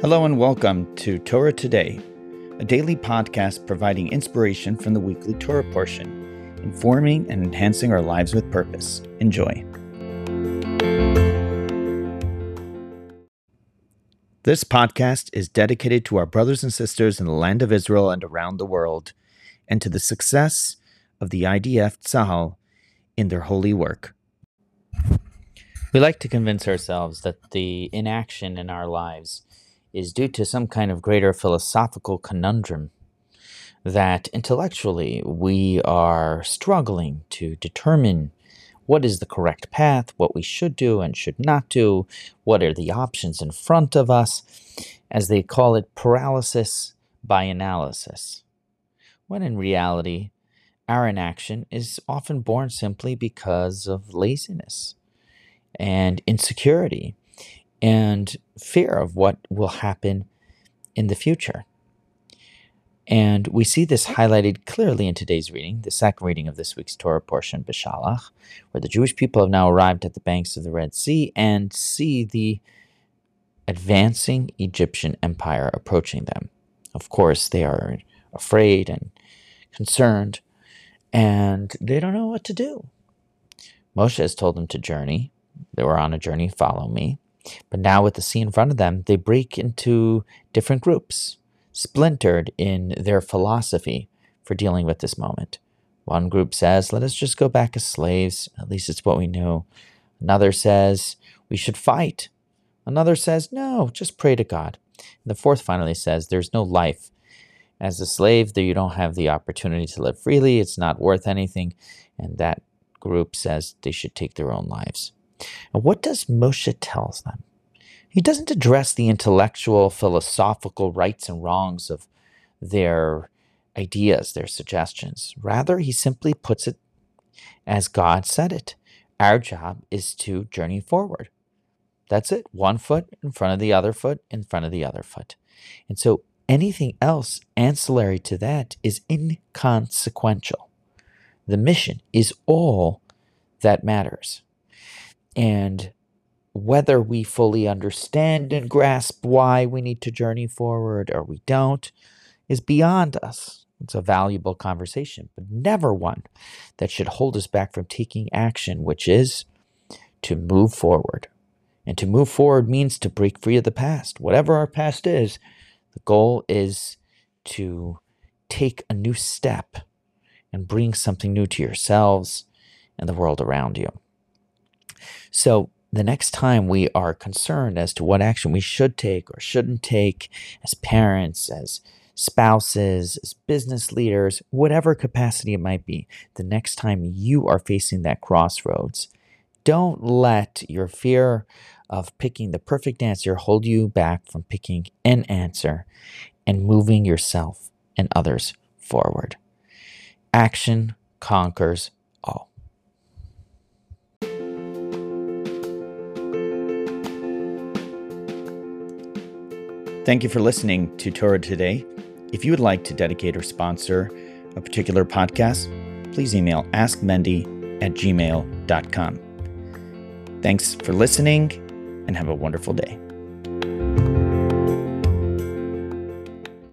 Hello and welcome to Torah Today, a daily podcast providing inspiration from the weekly Torah portion, informing and enhancing our lives with purpose. Enjoy. This podcast is dedicated to our brothers and sisters in the land of Israel and around the world, and to the success of the IDF Tzahal in their holy work. We like to convince ourselves that the inaction in our lives is due to some kind of greater philosophical conundrum that intellectually we are struggling to determine what is the correct path, what we should do and should not do, what are the options in front of us, as they call it, paralysis by analysis. When in reality, our inaction is often born simply because of laziness and insecurity and fear of what will happen in the future. And we see this highlighted clearly in today's reading, the second reading of this week's Torah portion, Beshalach, where the Jewish people have now arrived at the banks of the Red Sea and see the advancing Egyptian empire approaching them. Of course, they are afraid and concerned, and they don't know what to do. Moshe has told them to journey. They were on a journey, follow me. But now, with the sea in front of them, they break into different groups, splintered in their philosophy for dealing with this moment. One group says, Let us just go back as slaves. At least it's what we knew. Another says, We should fight. Another says, No, just pray to God. And the fourth finally says, There's no life. As a slave, you don't have the opportunity to live freely. It's not worth anything. And that group says they should take their own lives. And what does Moshe tells them? He doesn't address the intellectual, philosophical rights and wrongs of their ideas, their suggestions. Rather, he simply puts it as God said it. Our job is to journey forward. That's it. One foot in front of the other foot, in front of the other foot. And so anything else ancillary to that is inconsequential. The mission is all that matters. And whether we fully understand and grasp why we need to journey forward or we don't is beyond us. It's a valuable conversation, but never one that should hold us back from taking action, which is to move forward. And to move forward means to break free of the past. Whatever our past is, the goal is to take a new step and bring something new to yourselves and the world around you. So, the next time we are concerned as to what action we should take or shouldn't take as parents, as spouses, as business leaders, whatever capacity it might be, the next time you are facing that crossroads, don't let your fear of picking the perfect answer hold you back from picking an answer and moving yourself and others forward. Action conquers all. Thank you for listening to Torah Today. If you would like to dedicate or sponsor a particular podcast, please email askmendy at gmail.com. Thanks for listening and have a wonderful day.